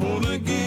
wanna give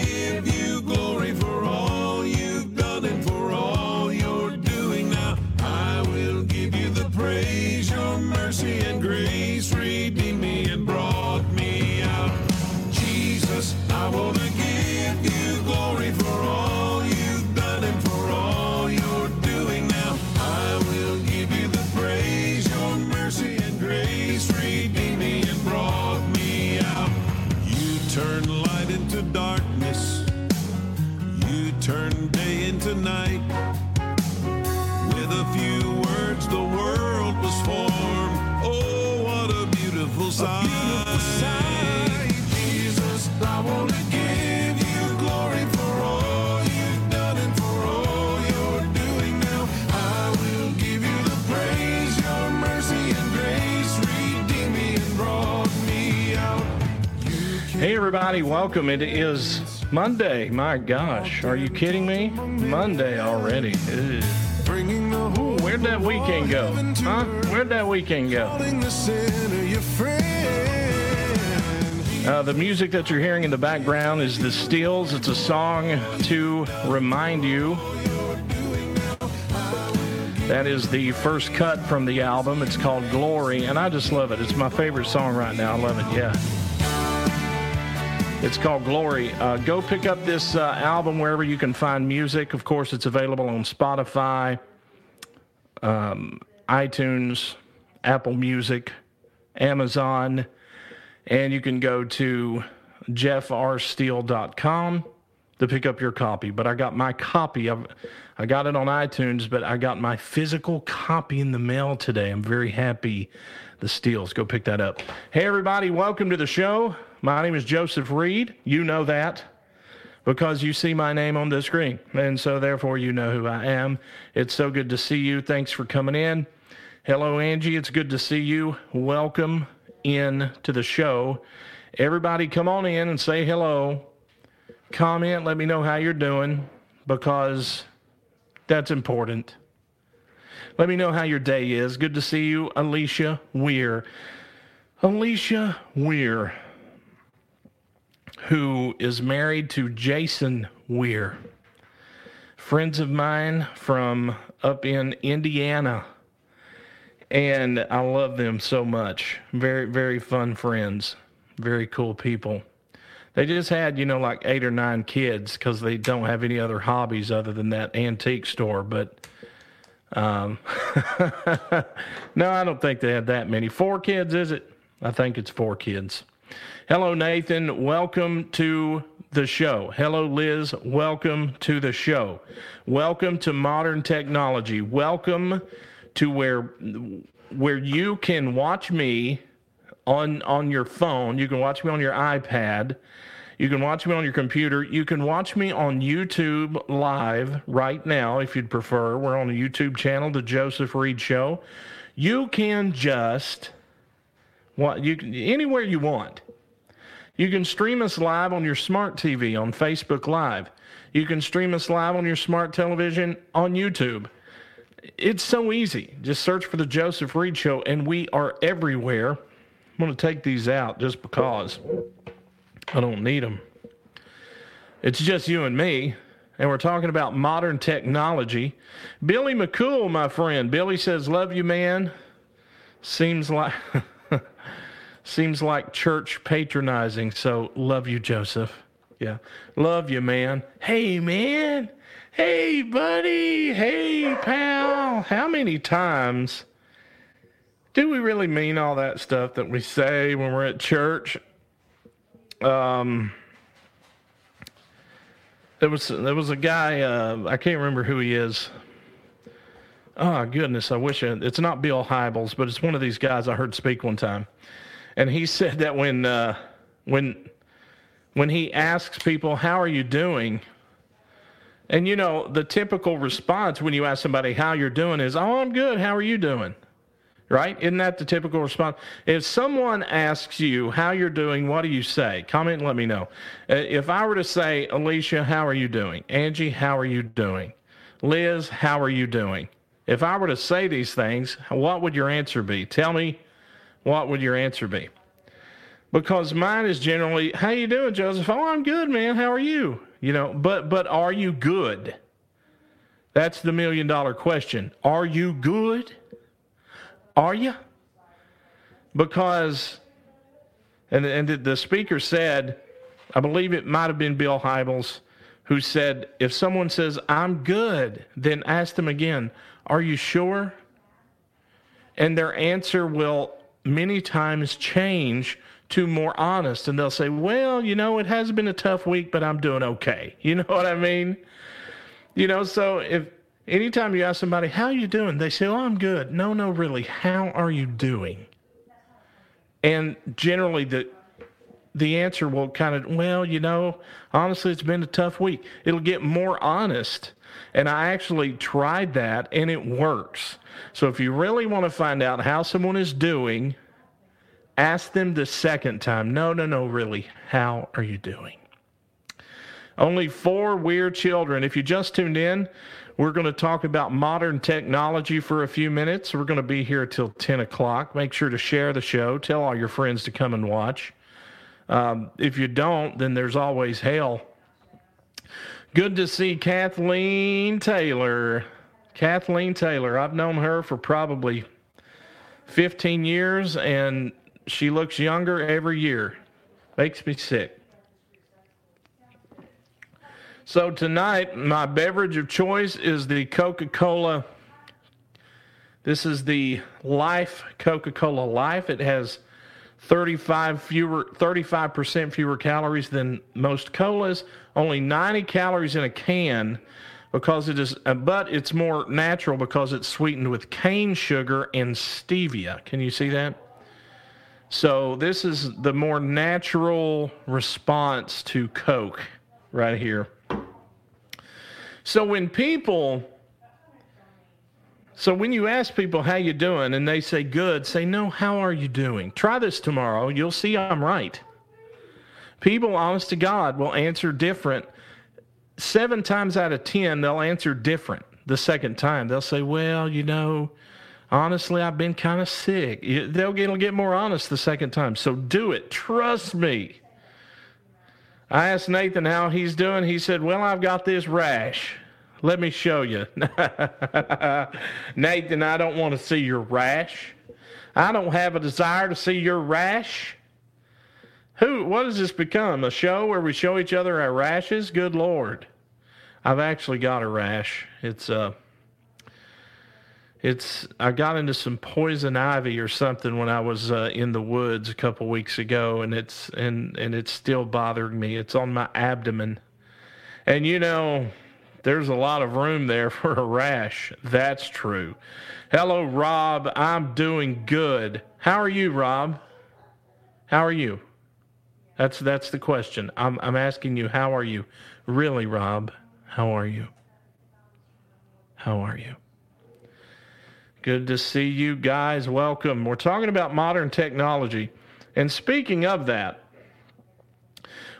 everybody, welcome. It is Monday. My gosh, are you kidding me? Monday already. Where'd that weekend go? Huh? Where'd that weekend go? Uh, the music that you're hearing in the background is The Steeles. It's a song to remind you. That is the first cut from the album. It's called Glory, and I just love it. It's my favorite song right now. I love it, yeah. It's called Glory. Uh, go pick up this uh, album wherever you can find music. Of course, it's available on Spotify, um, iTunes, Apple Music, Amazon, and you can go to jeffrsteele.com to pick up your copy. But I got my copy of I got it on iTunes, but I got my physical copy in the mail today. I'm very happy. The Steeles. Go pick that up. Hey everybody, welcome to the show. My name is Joseph Reed. You know that because you see my name on the screen. And so therefore you know who I am. It's so good to see you. Thanks for coming in. Hello Angie, it's good to see you. Welcome in to the show. Everybody come on in and say hello. Comment, let me know how you're doing because that's important. Let me know how your day is. Good to see you, Alicia Weir. Alicia Weir, who is married to Jason Weir, friends of mine from up in Indiana. And I love them so much. Very, very fun friends. Very cool people. They just had, you know, like eight or nine kids because they don't have any other hobbies other than that antique store. But um, no, I don't think they had that many. Four kids, is it? I think it's four kids. Hello, Nathan. Welcome to the show. Hello, Liz. Welcome to the show. Welcome to modern technology. Welcome to where where you can watch me on on your phone. You can watch me on your iPad. You can watch me on your computer. You can watch me on YouTube live right now if you'd prefer. We're on a YouTube channel, The Joseph Reed Show. You can just what you anywhere you want. You can stream us live on your smart TV on Facebook Live. You can stream us live on your smart television on YouTube. It's so easy. Just search for the Joseph Reed Show, and we are everywhere. I'm going to take these out just because I don't need them. It's just you and me, and we're talking about modern technology. Billy McCool, my friend. Billy says, "Love you, man." Seems like seems like church patronizing. So love you, Joseph. Yeah, love you, man. Hey, man. Hey, buddy. Hey, pal. How many times do we really mean all that stuff that we say when we're at church? Um, there was there was a guy uh, I can't remember who he is. Oh goodness, I wish I, it's not Bill Hybels, but it's one of these guys I heard speak one time, and he said that when uh, when when he asks people how are you doing, and you know the typical response when you ask somebody how you're doing is oh I'm good, how are you doing? right? Isn't that the typical response? If someone asks you how you're doing, what do you say? Comment and let me know. Uh, If I were to say, Alicia, how are you doing? Angie, how are you doing? Liz, how are you doing? If I were to say these things, what would your answer be? Tell me, what would your answer be? because mine is generally, "How you doing, Joseph? Oh, I'm good, man. How are you?" You know, but but are you good? That's the million dollar question. Are you good? Are you? Because, and and the speaker said, I believe it might have been Bill Hybels, who said, if someone says I'm good, then ask them again, Are you sure? And their answer will many times change to more honest and they'll say, Well, you know, it has been a tough week, but I'm doing okay. You know what I mean? You know, so if anytime you ask somebody, How you doing? They say, Oh, I'm good. No, no, really, how are you doing? And generally the the answer will kind of, well, you know, honestly, it's been a tough week. It'll get more honest. And I actually tried that and it works. So if you really want to find out how someone is doing, Ask them the second time. No, no, no, really. How are you doing? Only four weird children. If you just tuned in, we're going to talk about modern technology for a few minutes. We're going to be here till 10 o'clock. Make sure to share the show. Tell all your friends to come and watch. Um, if you don't, then there's always hell. Good to see Kathleen Taylor. Kathleen Taylor. I've known her for probably 15 years, and she looks younger every year. Makes me sick. So tonight, my beverage of choice is the Coca Cola. This is the Life Coca Cola Life. It has 35 fewer 35% fewer calories than most colas, only 90 calories in a can because it is uh, but it's more natural because it's sweetened with cane sugar and stevia. Can you see that? So this is the more natural response to Coke right here. So when people so when you ask people how you doing and they say good, say no, how are you doing? Try this tomorrow, you'll see I'm right. People honest to God will answer different. 7 times out of 10 they'll answer different the second time. They'll say, "Well, you know, honestly, I've been kind of sick. They'll get, get more honest the second time. So do it. Trust me. I asked Nathan how he's doing. He said, Well, I've got this rash. Let me show you. Nathan, I don't want to see your rash. I don't have a desire to see your rash. Who, what has this become? A show where we show each other our rashes? Good Lord. I've actually got a rash. It's, uh, it's I got into some poison ivy or something when I was uh, in the woods a couple weeks ago, and it's and and it's still bothering me. It's on my abdomen, and you know, there's a lot of room there for a rash. That's true. Hello, Rob. I'm doing good. How are you, Rob? How are you? That's that's the question. I'm I'm asking you. How are you? Really, Rob? How are you? How are you? Good to see you guys. Welcome. We're talking about modern technology. And speaking of that,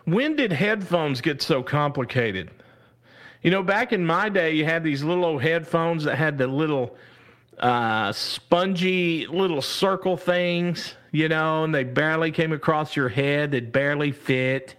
when did headphones get so complicated? You know, back in my day, you had these little old headphones that had the little uh, spongy little circle things, you know, and they barely came across your head, they'd barely fit.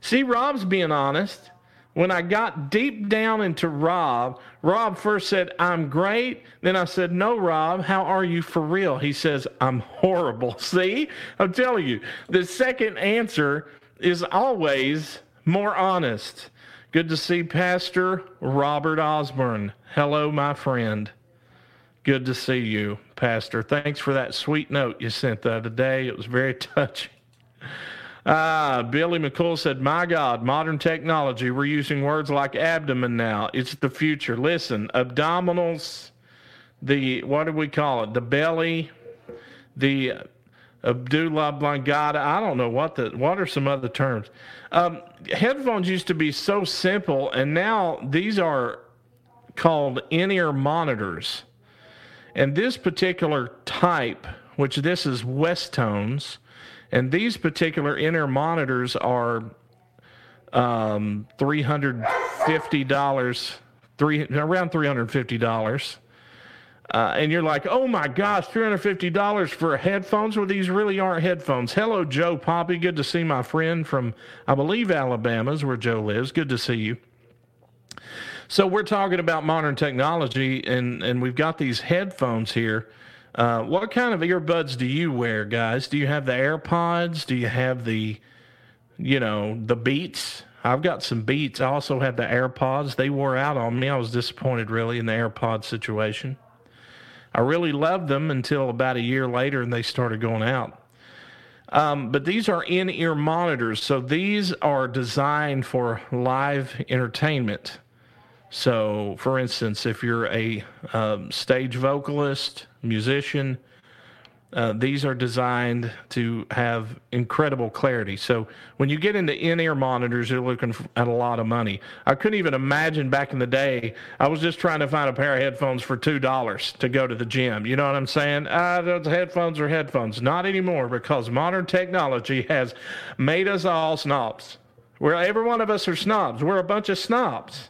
See, Rob's being honest when I got deep down into Rob, Rob first said, I'm great. Then I said, No, Rob, how are you for real? He says, I'm horrible. See, I'm telling you, the second answer is always more honest. Good to see Pastor Robert Osborne. Hello, my friend. Good to see you, Pastor. Thanks for that sweet note you sent the other day. It was very touching. Ah, Billy McCool said, My God, modern technology. We're using words like abdomen now. It's the future. Listen, abdominals, the, what do we call it? The belly, the Abdullah Blangata. I don't know what the, what are some other terms? Um, headphones used to be so simple, and now these are called in ear monitors. And this particular type, which this is Westones, and these particular in-ear monitors are um, $350, three, around $350. Uh, and you're like, oh my gosh, $350 for headphones? Well, these really aren't headphones. Hello, Joe Poppy. Good to see my friend from, I believe, Alabama is where Joe lives. Good to see you. So we're talking about modern technology, and, and we've got these headphones here. Uh, what kind of earbuds do you wear, guys? Do you have the AirPods? Do you have the, you know, the Beats? I've got some Beats. I also have the AirPods. They wore out on me. I was disappointed, really, in the AirPod situation. I really loved them until about a year later, and they started going out. Um, but these are in ear monitors, so these are designed for live entertainment. So, for instance, if you're a um, stage vocalist, musician, uh, these are designed to have incredible clarity. So when you get into in-ear monitors, you're looking at a lot of money. I couldn't even imagine back in the day. I was just trying to find a pair of headphones for two dollars to go to the gym. You know what I'm saying? Ah, those headphones are headphones. Not anymore because modern technology has made us all snobs. Where every one of us are snobs. We're a bunch of snobs.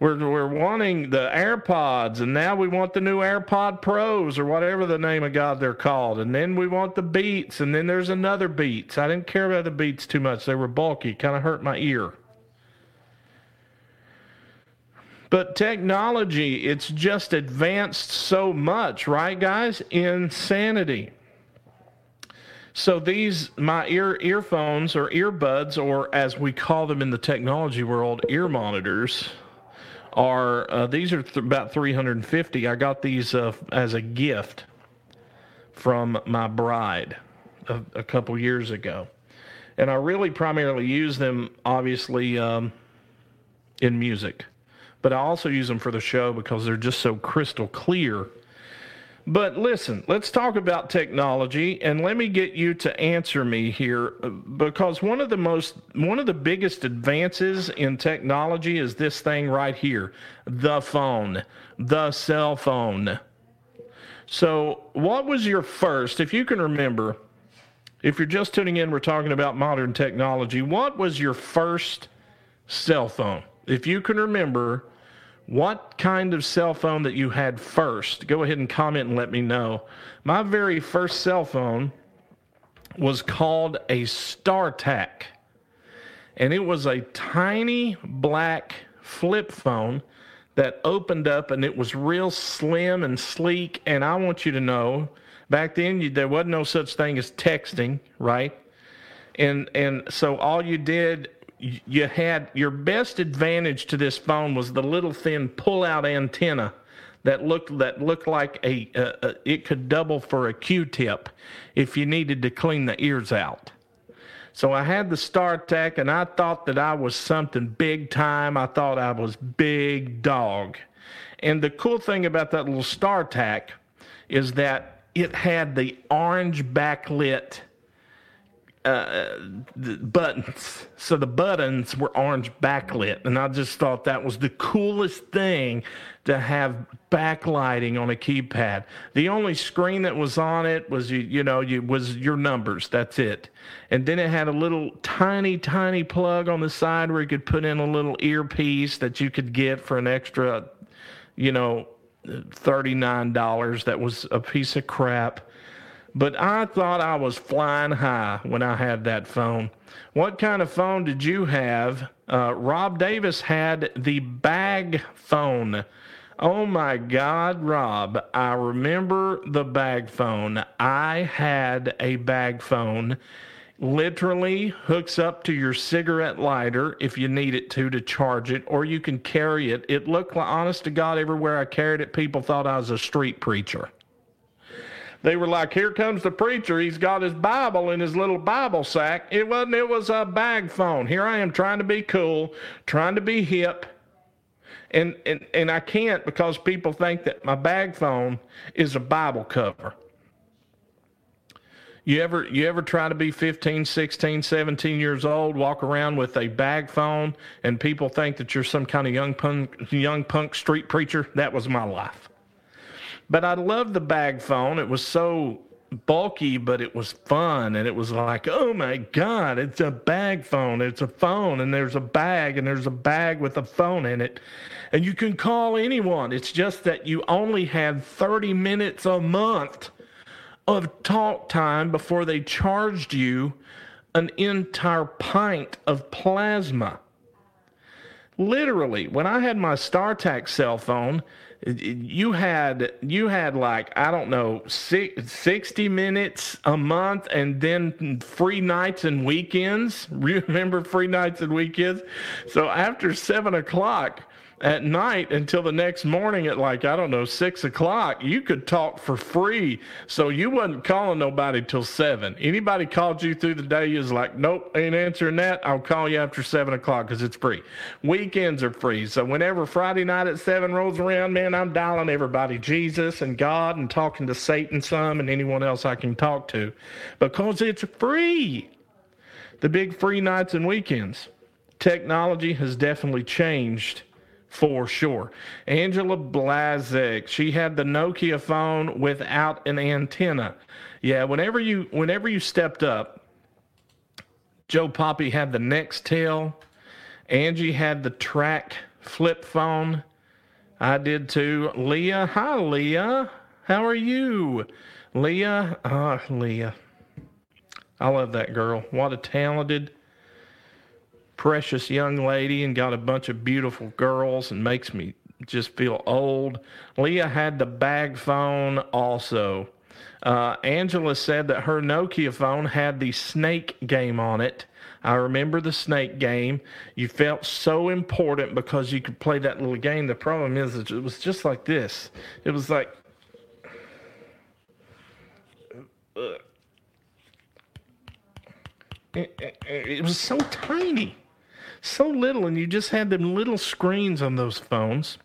We're, we're wanting the AirPods, and now we want the new AirPod Pros, or whatever the name of God they're called. And then we want the Beats, and then there's another Beats. I didn't care about the Beats too much. They were bulky, kind of hurt my ear. But technology, it's just advanced so much, right, guys? Insanity. So these my ear earphones or earbuds, or as we call them in the technology world, ear monitors are uh, these are th- about 350 i got these uh, as a gift from my bride a, a, couple years ago. And i really primarily use them obviously um, in music. But i also use them for the show because they're just so crystal clear but listen, let's talk about technology and let me get you to answer me here uh, because one of the most one of the biggest advances in technology is this thing right here, the phone, the cell phone. So, what was your first, if you can remember, if you're just tuning in, we're talking about modern technology. What was your first cell phone? If you can remember, what kind of cell phone that you had first. Go ahead and comment and let me know. My very first cell phone was called a StarTAC, and it was a tiny black flip phone that opened up and it was real slim and sleek. And I want you to know, back then you, there wasn't no such thing as texting, right? And and so all you did you had your best advantage to this phone was the little thin pull-out antenna that looked that looked like a, a, a it could double for a Q-tip if you needed to clean the ears out. So I had the StarTAC and I thought that I was something big time. I thought I was big dog. And the cool thing about that little StarTAC is that it had the orange backlit uh, buttons. So the buttons were orange backlit, and I just thought that was the coolest thing to have backlighting on a keypad. The only screen that was on it was you, you know, you was your numbers. That's it. And then it had a little tiny, tiny plug on the side where you could put in a little earpiece that you could get for an extra, you know, thirty nine dollars. That was a piece of crap but I thought I was flying high when I had that phone. What kind of phone did you have? Uh, Rob Davis had the bag phone. Oh my God, Rob, I remember the bag phone. I had a bag phone. Literally hooks up to your cigarette lighter if you need it to to charge it, or you can carry it. It looked like, honest to God, everywhere I carried it, people thought I was a street preacher they were like, "Here comes the preacher. He's got his Bible in his little Bible sack." It wasn't. It was a bag phone. Here I am trying to be cool, trying to be hip, and and and I can't because people think that my bag phone is a Bible cover. You ever you ever try to be 15, 16, 17 years old, walk around with a bag phone and people think that you're some kind of young punk young punk street preacher? That was my life. But I loved the bag phone. It was so bulky, but it was fun. And it was like, oh my God, it's a bag phone. It's a phone, and there's a bag, and there's a bag with a phone in it. And you can call anyone. It's just that you only had 30 minutes a month of talk time before they charged you an entire pint of plasma. Literally, when I had my StarTAC cell phone, you had you had like I don't know 60 minutes a month and then free nights and weekends. Remember free nights and weekends? So after seven o'clock, at night until the next morning at like I don't know six o'clock. You could talk for free, so you wasn't calling nobody till seven. Anybody called you through the day, you was like, nope, ain't answering that. I'll call you after seven o'clock because it's free. Weekends are free, so whenever Friday night at seven rolls around, man, I'm dialing everybody, Jesus and God, and talking to Satan some and anyone else I can talk to, because it's free. The big free nights and weekends. Technology has definitely changed for sure. Angela Blazek, she had the Nokia phone without an antenna. Yeah, whenever you whenever you stepped up, Joe Poppy had the Nextel. Angie had the TracFone flip phone. I did too. Leah, hi Leah. How are you? Leah, ah, uh, Leah. I love that girl. What a talented precious young lady and got a bunch of beautiful girls and makes me just feel old. Leah had the bag phone also. Uh, Angela said that her Nokia phone had the snake game on it. I remember the snake game. You felt so important because you could play that little game. The problem is, it was just like this. It was like. It, was so tiny so little, and you just had them little screens on those phones.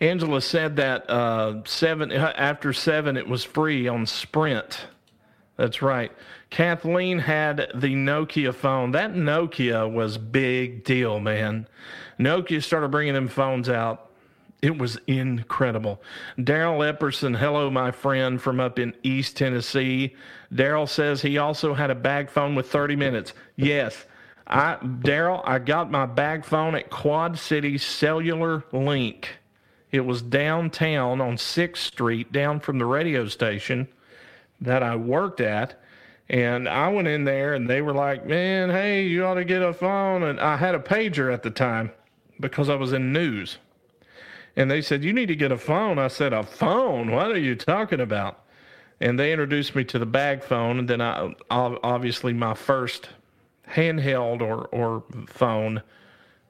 Angela said that uh, seven after seven it was free on Sprint. That's right. Kathleen had the Nokia phone. That Nokia was big deal, man. Nokia started bringing them phones out. It was incredible. Daryl Epperson, hello, my friend from up in East Tennessee. Daryl says he also had a bag phone with 30 minutes. Yes, I Daryl, I got my bag phone at Quad City Cellular Link. It was downtown on Sixth Street, down from the radio station that I worked at. And I went in there and they were like, Man, hey, you ought to get a phone. And I had a pager at the time because I was in news. And they said, You need to get a phone. I said, A phone? What are you talking about? And they introduced me to the bag phone. And then I obviously my first handheld or, or phone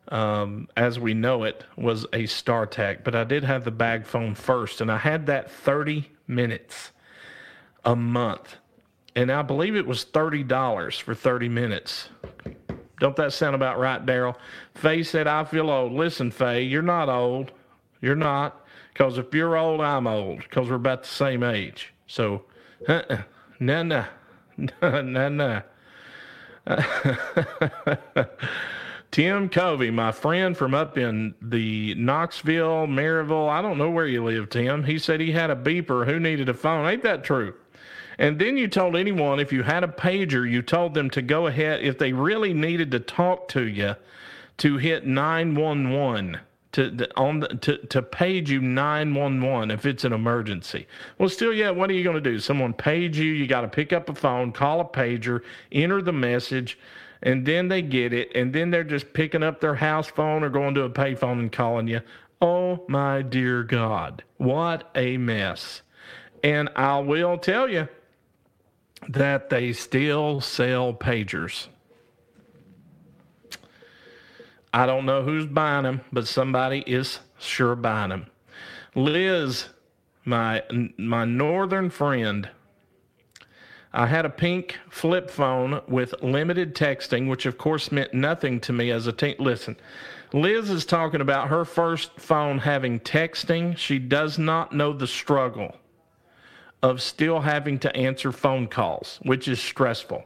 um, as we know it was a StarTAC, but I did have the bag phone first, and I had that 30 minutes a month. And I believe it was $30 for 30 minutes. Don't that sound about right, Daryl? Faye said, I feel old. Listen, Faye, you're not old. You're not. Because if you're old, I'm old. Because we're about the same age. So, uh-uh. nah, nah. nah, nah. Tim Covey, my friend from up in the Knoxville, Maryville, I don't know where you live, Tim. He said he had a beeper who needed a phone. Ain't that true? And then you told anyone if you had a pager, you told them to go ahead, if they really needed to talk to you, to hit 911 to on the, to to page you 911 if it's an emergency. Well, still, yeah. What are you going to do? Someone page you. You got to pick up a phone, call a pager, enter the message, and then they get it, and then they're just picking up their house phone or going to a payphone and calling you. Oh my dear God, what a mess! And I will tell you that they still sell pagers. I don't know who's buying them, but somebody is sure buying them. Liz, my my northern friend, I had a pink flip phone with limited texting, which of course meant nothing to me as a teen. Listen, Liz is talking about her first phone having texting. She does not know the struggle of still having to answer phone calls, which is stressful.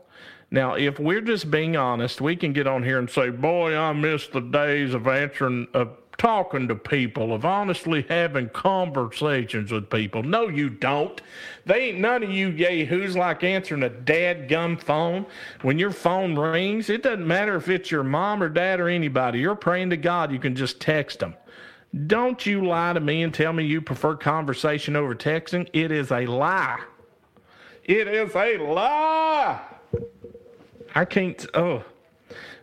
Now, if we're just being honest, we can get on here and say, boy, I miss the days of answering, of talking to people, of honestly having conversations with people. No, you don't. They ain't none of you yahoos like answering a dad gum phone. When your phone rings, it doesn't matter if it's your mom or dad or anybody. You're praying to God, you can just text them. Don't you lie to me and tell me you prefer conversation over texting. It is a lie. It is a lie. I can't. Oh,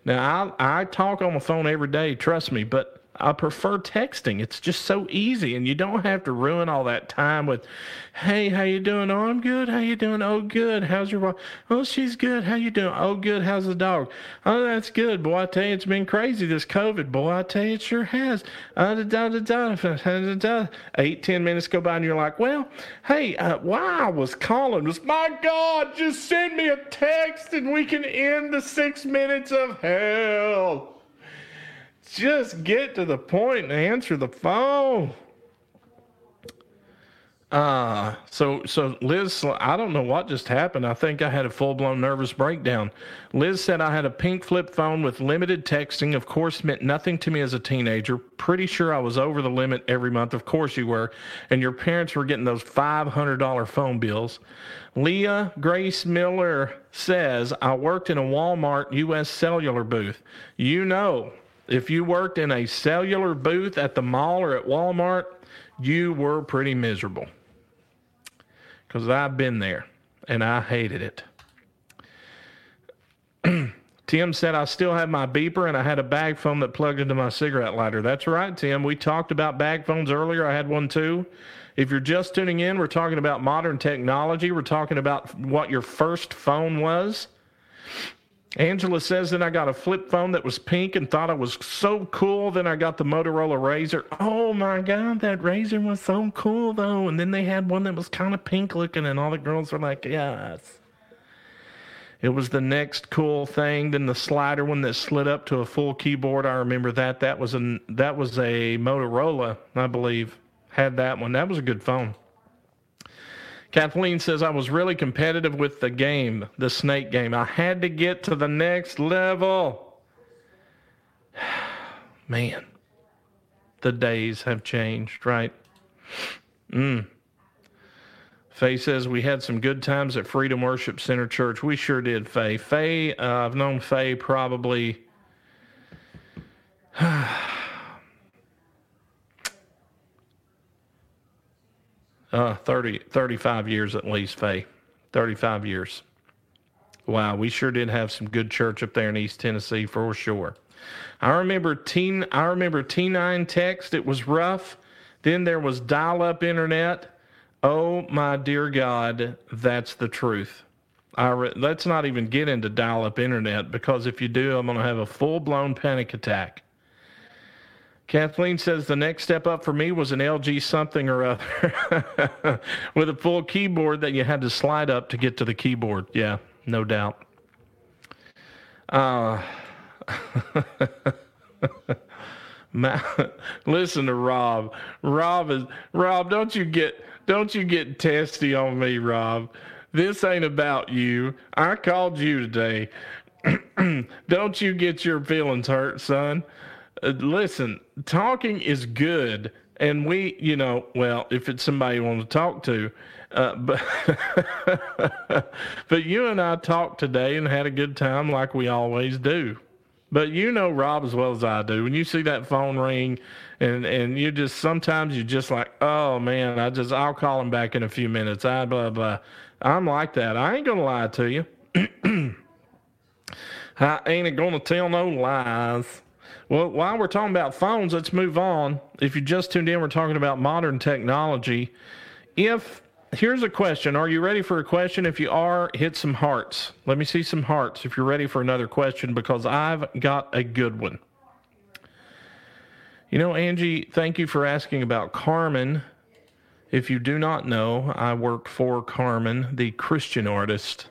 now I I talk on the phone every day. Trust me, but I prefer texting. It's just so easy, and you don't have to ruin all that time with, "Hey, how you doing? Oh, I'm good. How you doing? Oh, good. How's your wife? Oh, she's good. How you doing? Oh, good. How's the dog? Oh, that's good. Boy, I tell you, it's been crazy this COVID. Boy, I tell you, it sure has. Uh, da, da, da, da, da, Eight, ten minutes go by, and you're like, "Well, hey, uh, why I was calling was, my God, just send me a text, and we can end the six minutes of hell." Just get to the point and answer the phone. Uh, so so Liz, I don't know what just happened. I think I had a full blown nervous breakdown. Liz said I had a pink flip phone with limited texting. Of course, meant nothing to me as a teenager. Pretty sure I was over the limit every month. Of course you were. And your parents were getting those five hundred dollar phone bills. Leah Grace Miller says I worked in a Walmart U.S. cellular booth. You know, if you worked in a cellular booth at the mall or at Walmart, you were pretty miserable because I've been there and I hated it. Tim said, I still have my beeper and I had a bag phone that plugged into my cigarette lighter. That's right, Tim. We talked about bag phones earlier. I had one too. If you're just tuning in, we're talking about modern technology. We're talking about what your first phone was. Angela says that I got a flip phone that was pink and thought it was so cool. Then I got the Motorola RAZR. Oh my God, that RAZR was so cool though. And then they had one that was kind of pink looking, and all the girls were like, yes. It was the next cool thing. Then the slider one that slid up to a full keyboard. I remember that. That was a that was a Motorola, I believe. Had that one. That was a good phone. Kathleen says, I was really competitive with the game, the snake game. I had to get to the next level. Man, the days have changed, right? Mm. Faye says, We had some good times at Freedom Worship Center Church. We sure did, Faye. Faye, uh, I've known Faye probably. Uh, 30, 35 years at least, Faye. 35 years. Wow, we sure did have some good church up there in East Tennessee for sure. I remember T I remember T9 text, it was rough. Then there was dial-up internet. Oh my dear God, that's the truth. I re- let's not even get into dial-up internet because if you do, I'm going to have a full-blown panic attack. Kathleen says the next step up for me was an LG something or other with a full keyboard that you had to slide up to get to the keyboard. Yeah, no doubt. Uh, listen to Rob. Rob is Rob. Don't you get don't you get testy on me, Rob. This ain't about you. I called you today. don't you get your feelings hurt, son. Uh, listen, talking is good, and we, you know, well, if it's somebody you want to talk to, uh, but but you and I talked today and had a good time like we always do. But you know Rob as well as I do. When you see that phone ring, and and you just sometimes you just like, oh man, I just I'll call him back in a few minutes. I blah blah. I'm like that. I ain't gonna lie to you. I ain't gonna tell no lies. Well, while we're talking about phones, let's move on. If you just tuned in, we're talking about modern technology. If here's a question, are you ready for a question? If you are, hit some hearts. Let me see some hearts if you're ready for another question because I've got a good one. You know, Angie, thank you for asking about Carmen. If you do not know, I work for Carmen, the Christian artist.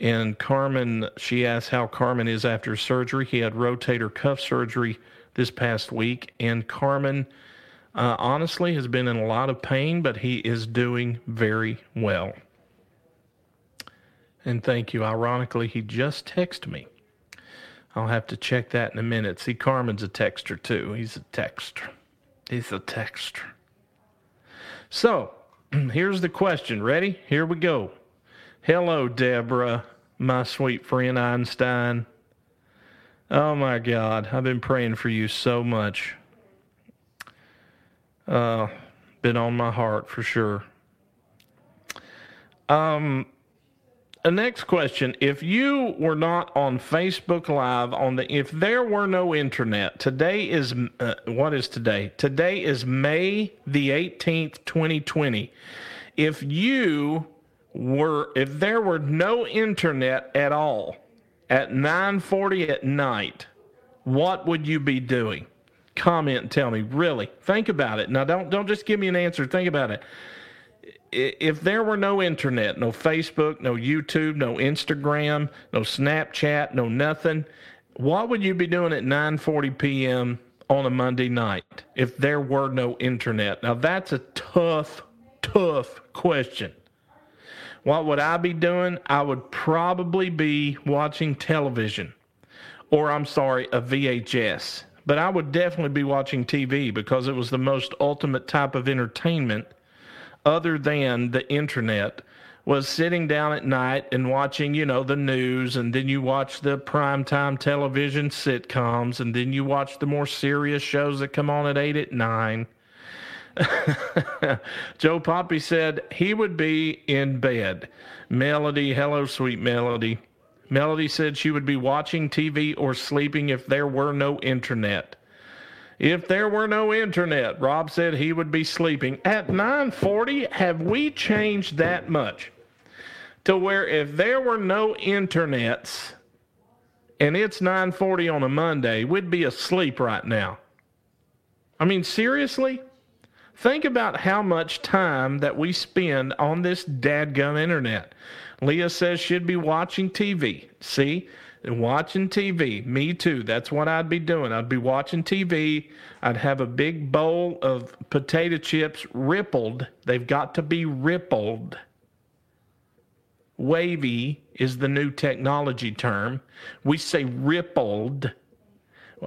And Carmen, she asked how Carmen is after surgery. He had rotator cuff surgery this past week. And Carmen, uh, honestly, has been in a lot of pain, but he is doing very well. And thank you. Ironically, he just texted me. I'll have to check that in a minute. See, Carmen's a texter too. He's a texter. He's a texter. So, here's the question. Ready? Here we go. Hello, Deborah, my sweet friend Einstein. Oh my God, I've been praying for you so much. Uh, been on my heart for sure. Um, the next question: If you were not on Facebook Live on the, if there were no internet, today is uh, what is today? Today is May the eighteenth, twenty twenty. If you were, if there were no internet at all at nine forty at night, what would you be doing? Comment and tell me. Really, think about it. Now, don't don't just give me an answer. Think about it if there were no internet, no Facebook, no YouTube, no Instagram, no Snapchat, no nothing, what would you be doing at 9:40 p.m. on a Monday night if there were no internet? Now that's a tough, tough question. What would I be doing? I would probably be watching television, or I'm sorry, a VHS. But I would definitely be watching TV because it was the most ultimate type of entertainment other than the internet was sitting down at night and watching, you know, the news, and then you watch the primetime television sitcoms, and then you watch the more serious shows that come on at 8 at 9. Joe Poppy said he would be in bed. Melody, hello, sweet Melody. Melody said she would be watching TV or sleeping if there were no internet. If there were no internet, Rob said he would be sleeping. At 9:40, have we changed that much? To where if there were no internets and it's 9:40 on a Monday, we'd be asleep right now. I mean, seriously? Think about how much time that we spend on this dadgum internet. Leah says she'd be watching TV. See? watching TV. Me too. That's what I'd be doing. I'd be watching TV. I'd have a big bowl of potato chips rippled. They've got to be rippled. Wavy is the new technology term. We say rippled.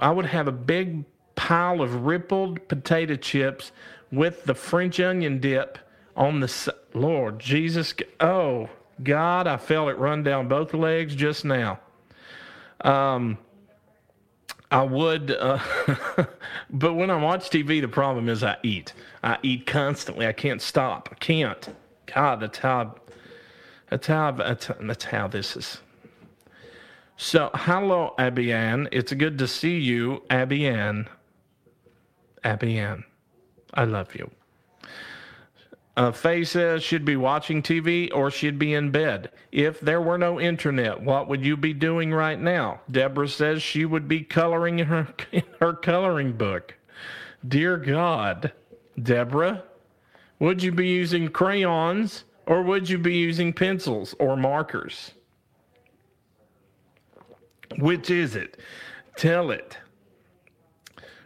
I would have a big pile of rippled potato chips with the French onion dip on the Lord Jesus. Oh, God, I felt it run down both legs just now. Um, I would, uh, but when I watch TV, the problem is I eat. I eat constantly. I can't stop. I can't. God, that's how. That's how. That's, how this is. So, hello, Abby Ann. It's good to see you, Abby Ann. Abby Ann, I love you. Uh, Faye says she'd be watching TV or she'd be in bed. If there were no internet, what would you be doing right now? Deborah says she would be coloring in her, her coloring book. Dear God, Deborah, would you be using crayons or would you be using pencils or markers? Which is it? Tell it.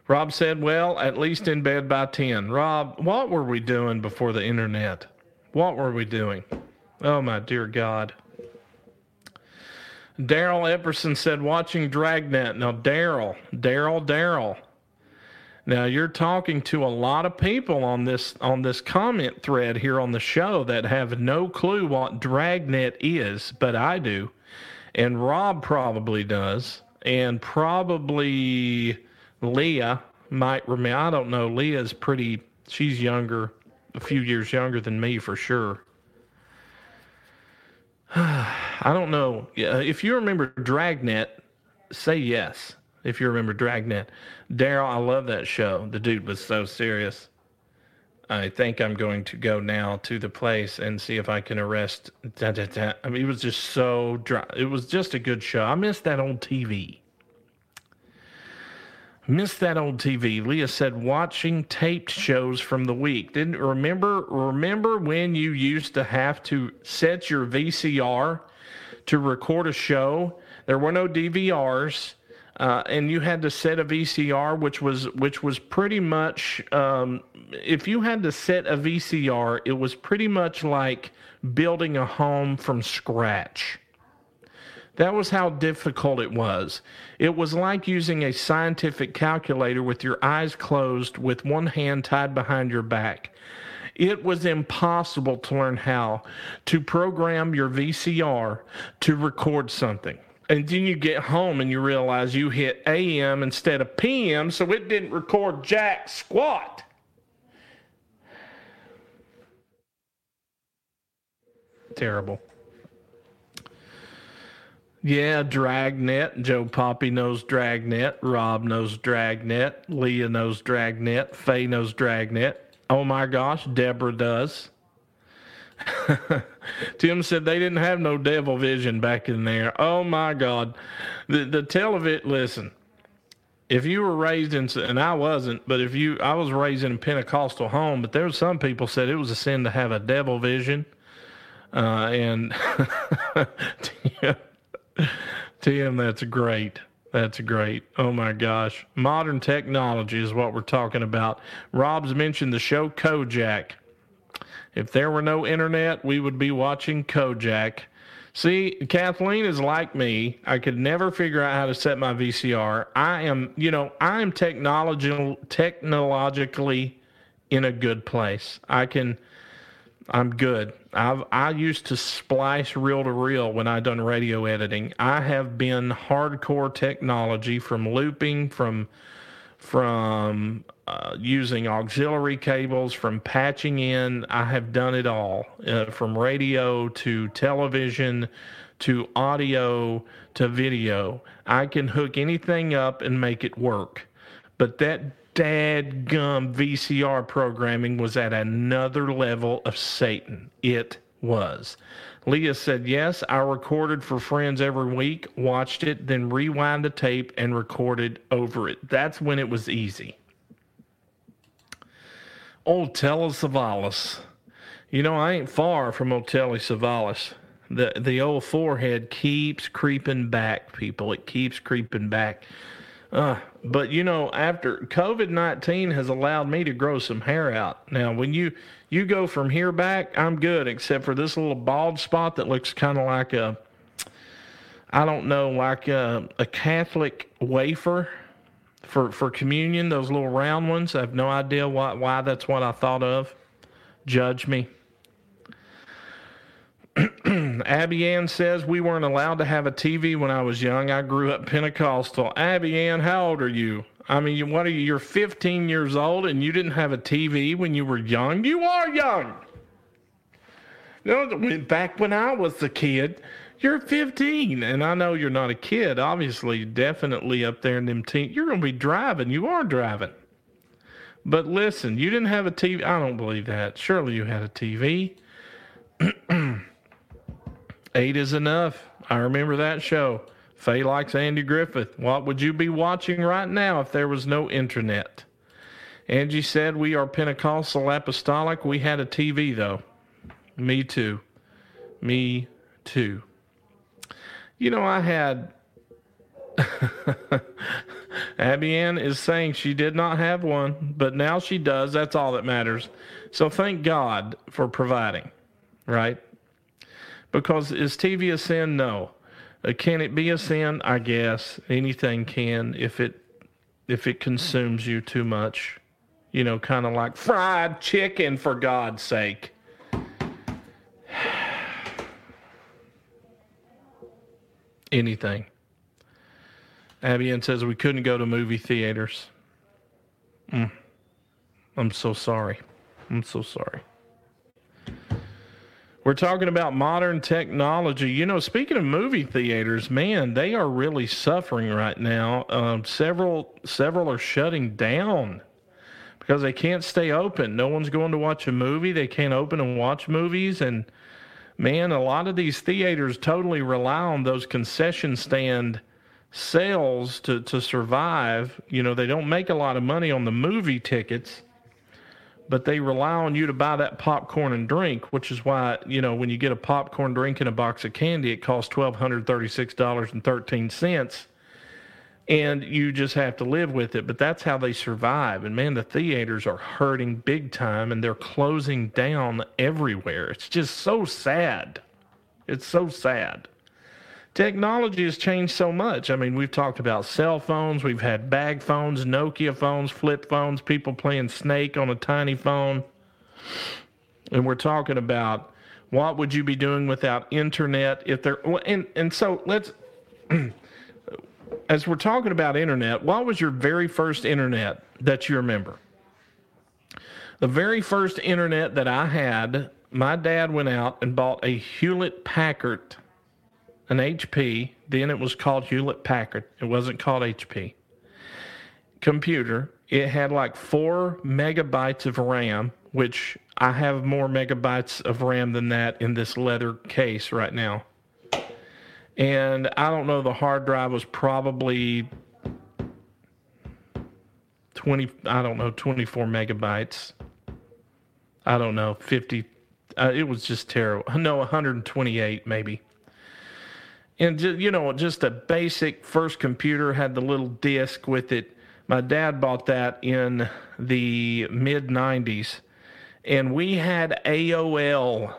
Rob said, Well, at least in bed by 10. Rob, what were we doing before the internet? What were we doing? Oh, my dear God. Daryl Epperson said, watching Dragnet. Now, Daryl, Daryl, Daryl. Now you're talking to a lot of people on this on this comment thread here on the show that have no clue what Dragnet is, but I do, and Rob probably does, and probably Leah might remember. I don't know. Leah's pretty. She's younger, a few years younger than me for sure. I don't know. If you remember Dragnet, say yes. If you remember Dragnet, Daryl, I love that show. The dude was so serious. I think I'm going to go now to the place and see if I can arrest. Da, da, da. I mean, it was just so dry. It was just a good show. I miss that old TV. Missed that old TV. Leah said watching taped shows from the week. Didn't remember remember when you used to have to set your VCR to record a show? There were no DVRs. Uh, and you had to set a VCR, which was which was pretty much um, if you had to set a VCR, it was pretty much like building a home from scratch. That was how difficult it was. It was like using a scientific calculator with your eyes closed with one hand tied behind your back. It was impossible to learn how to program your VCR to record something. And then you get home and you realize you hit AM instead of PM, so it didn't record jack squat. Terrible. Yeah, Dragnet. Joe Poppy knows Dragnet. Rob knows Dragnet. Leah knows Dragnet. Faye knows Dragnet. Oh my gosh, Deborah does. Tim said they didn't have no devil vision back in there. Oh my God. The the television listen. If you were raised in and I wasn't, but if you I was raised in a Pentecostal home, but there were some people said it was a sin to have a devil vision. Uh, and Tim, that's great. That's great. Oh my gosh. Modern technology is what we're talking about. Rob's mentioned the show Kojak. If there were no internet, we would be watching Kojak. See, Kathleen is like me. I could never figure out how to set my VCR. I am, you know, I am technological technologically in a good place. I can I'm good. I've I used to splice reel to reel when I done radio editing. I have been hardcore technology from looping, from from uh, using auxiliary cables, from patching in. I have done it all, uh, from radio to television to audio to video. I can hook anything up and make it work. But that dadgum VCR programming was at another level of Satan. It was. Leah said, Yes, I recorded for friends every week, watched it, then rewind the tape and recorded over it. That's when it was easy. Old Telly Savalas. You know, I ain't far from old Telly Savalas. The, the old forehead keeps creeping back, people. It keeps creeping back. Uh, but you know, after COVID nineteen has allowed me to grow some hair out. Now, when you you go from here back, I'm good, except for this little bald spot that looks kind of like a, I don't know, like a, a Catholic wafer for for communion. Those little round ones. I have no idea why why that's what I thought of. Judge me. Abby Ann says we weren't allowed to have a TV when I was young. I grew up Pentecostal. Abby Ann, how old are you? I mean, what are you? You're 15 years old and you didn't have a TV when you were young. You are young. No, back when I was a kid, you're 15, and I know you're not a kid. Obviously, definitely up there in them teens, you're going to be driving. You are driving. But listen, you didn't have a TV. I don't believe that. Surely you had a TV. Eight is enough. I remember that show. Faye likes Andy Griffith. What would you be watching right now if there was no internet? Angie said, We are Pentecostal Apostolic. We had a TV, though. Me too. Me too. You know, I had. Abby Ann is saying she did not have one, but now she does. That's all that matters. So thank God for providing, right? Because is TV a sin? No. Uh, can it be a sin? I guess anything can if it if it consumes you too much. You know, kind of like fried chicken for God's sake. anything. Abby says we couldn't go to movie theaters. Mm. I'm so sorry. I'm so sorry. We're talking about modern technology. You know, speaking of movie theaters, man, they are really suffering right now. Um, several several are shutting down because they can't stay open. No one's going to watch a movie. They can't open and watch movies. And man, a lot of these theaters totally rely on those concession stand sales to, to survive. You know, they don't make a lot of money on the movie tickets but they rely on you to buy that popcorn and drink, which is why, you know, when you get a popcorn drink and a box of candy, it costs $1,236.13. And you just have to live with it. But that's how they survive. And man, the theaters are hurting big time and they're closing down everywhere. It's just so sad. It's so sad. Technology has changed so much. I mean, we've talked about cell phones, we've had bag phones, Nokia phones, flip phones, people playing Snake on a tiny phone. And we're talking about what would you be doing without internet if there and and so let's as we're talking about internet, what was your very first internet that you remember? The very first internet that I had, my dad went out and bought a Hewlett Packard an HP, then it was called Hewlett Packard. It wasn't called HP. Computer. It had like four megabytes of RAM, which I have more megabytes of RAM than that in this leather case right now. And I don't know, the hard drive was probably 20, I don't know, 24 megabytes. I don't know, 50. Uh, it was just terrible. No, 128 maybe and just, you know, just a basic first computer had the little disk with it. My dad bought that in the mid 90s, and we had AOL.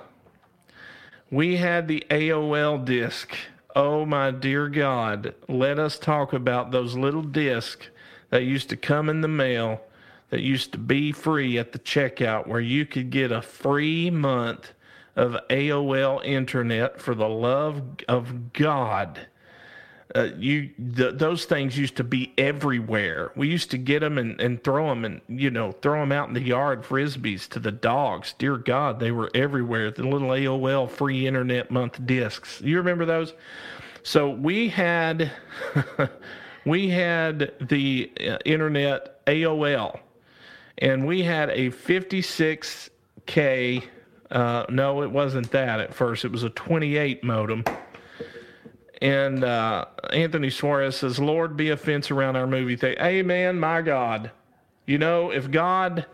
We had the AOL disk. Oh my dear God, let us talk about those little discs that used to come in the mail that used to be free at the checkout where you could get a free month of AOL internet for the love of God. Uh, you th- those things used to be everywhere. We used to get them and, and throw them and you know throw them out in the yard frisbees to the dogs. Dear God, they were everywhere. The little AOL free internet month discs. You remember those? So we had we had the uh, internet AOL, and we had a 56k uh, no, it wasn't that at first. It was a 28 modem. And uh, Anthony Suarez says, Lord, be a fence around our movie theater. Amen, my God. You know, if God,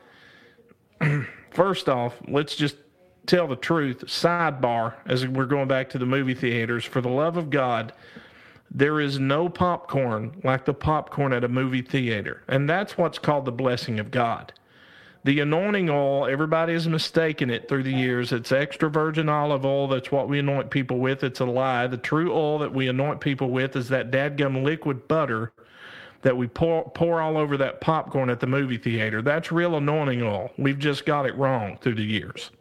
first off, let's just tell the truth. Sidebar, as we're going back to the movie theaters, for the love of God, there is no popcorn like the popcorn at a movie theater. And that's what's called the blessing of God. The anointing oil, everybody has mistaken it through the years. It's extra virgin olive oil. That's what we anoint people with. It's a lie. The true oil that we anoint people with is that dadgum liquid butter that we pour, pour all over that popcorn at the movie theater. That's real anointing oil. We've just got it wrong through the years.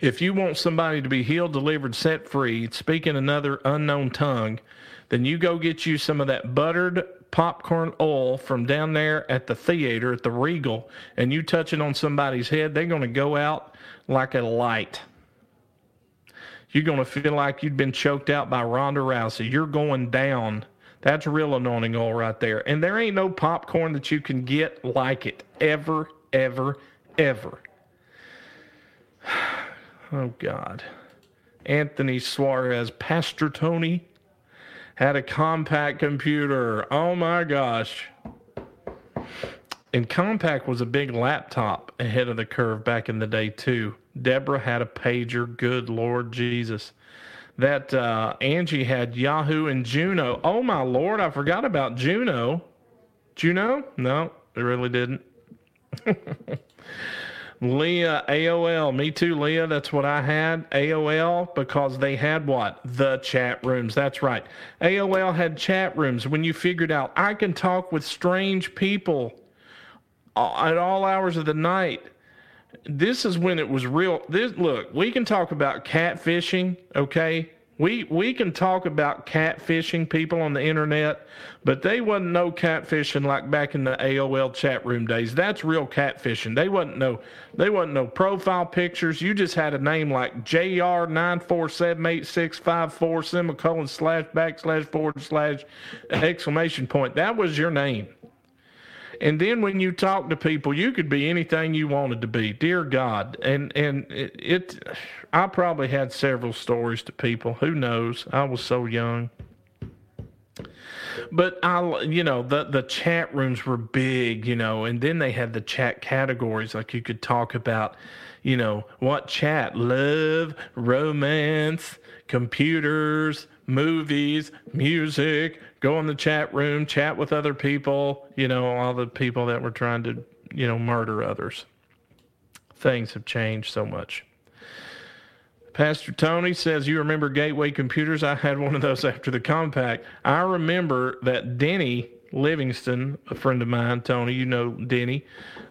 If you want somebody to be healed, delivered, set free, speaking another unknown tongue, then you go get you some of that buttered popcorn oil from down there at the theater at the Regal and you touch it on somebody's head, they're going to go out like a light. You're going to feel like you've been choked out by Ronda Rousey. You're going down. That's real anointing oil right there. And there ain't no popcorn that you can get like it ever, ever, ever. Oh, God. Anthony Suarez, Pastor Tony had a Compaq computer. Oh my gosh. And Compaq was a big laptop ahead of the curve back in the day, too. Deborah had a pager. Good Lord Jesus. That uh, Angie had Yahoo and Juno. Oh my Lord, I forgot about Juno. Juno? No, it really didn't. Leah, AOL. Me too, Leah. That's what I had. AOL because they had what? The chat rooms. That's right. AOL had chat rooms when you figured out I can talk with strange people uh, at all hours of the night. This is when it was real. This look, we can talk about catfishing, okay? We we can talk about catfishing people on the internet, but they wasn't no catfishing like back in the AOL chat room days. That's real catfishing. They wasn't no they wasn't no profile pictures. You just had a name like JR nine four seven eight six five four semicolon slash backslash forward slash exclamation point. That was your name. And then when you talk to people, you could be anything you wanted to be. Dear God, and and it, it I probably had several stories to people. Who knows? I was so young. But I, you know, the the chat rooms were big, you know, and then they had the chat categories like you could talk about, you know, what chat, love, romance, computers, movies, music, go in the chat room, chat with other people, you know, all the people that were trying to, you know, murder others. Things have changed so much. Pastor Tony says, You remember Gateway Computers? I had one of those after the Compaq. I remember that Denny Livingston, a friend of mine, Tony, you know Denny,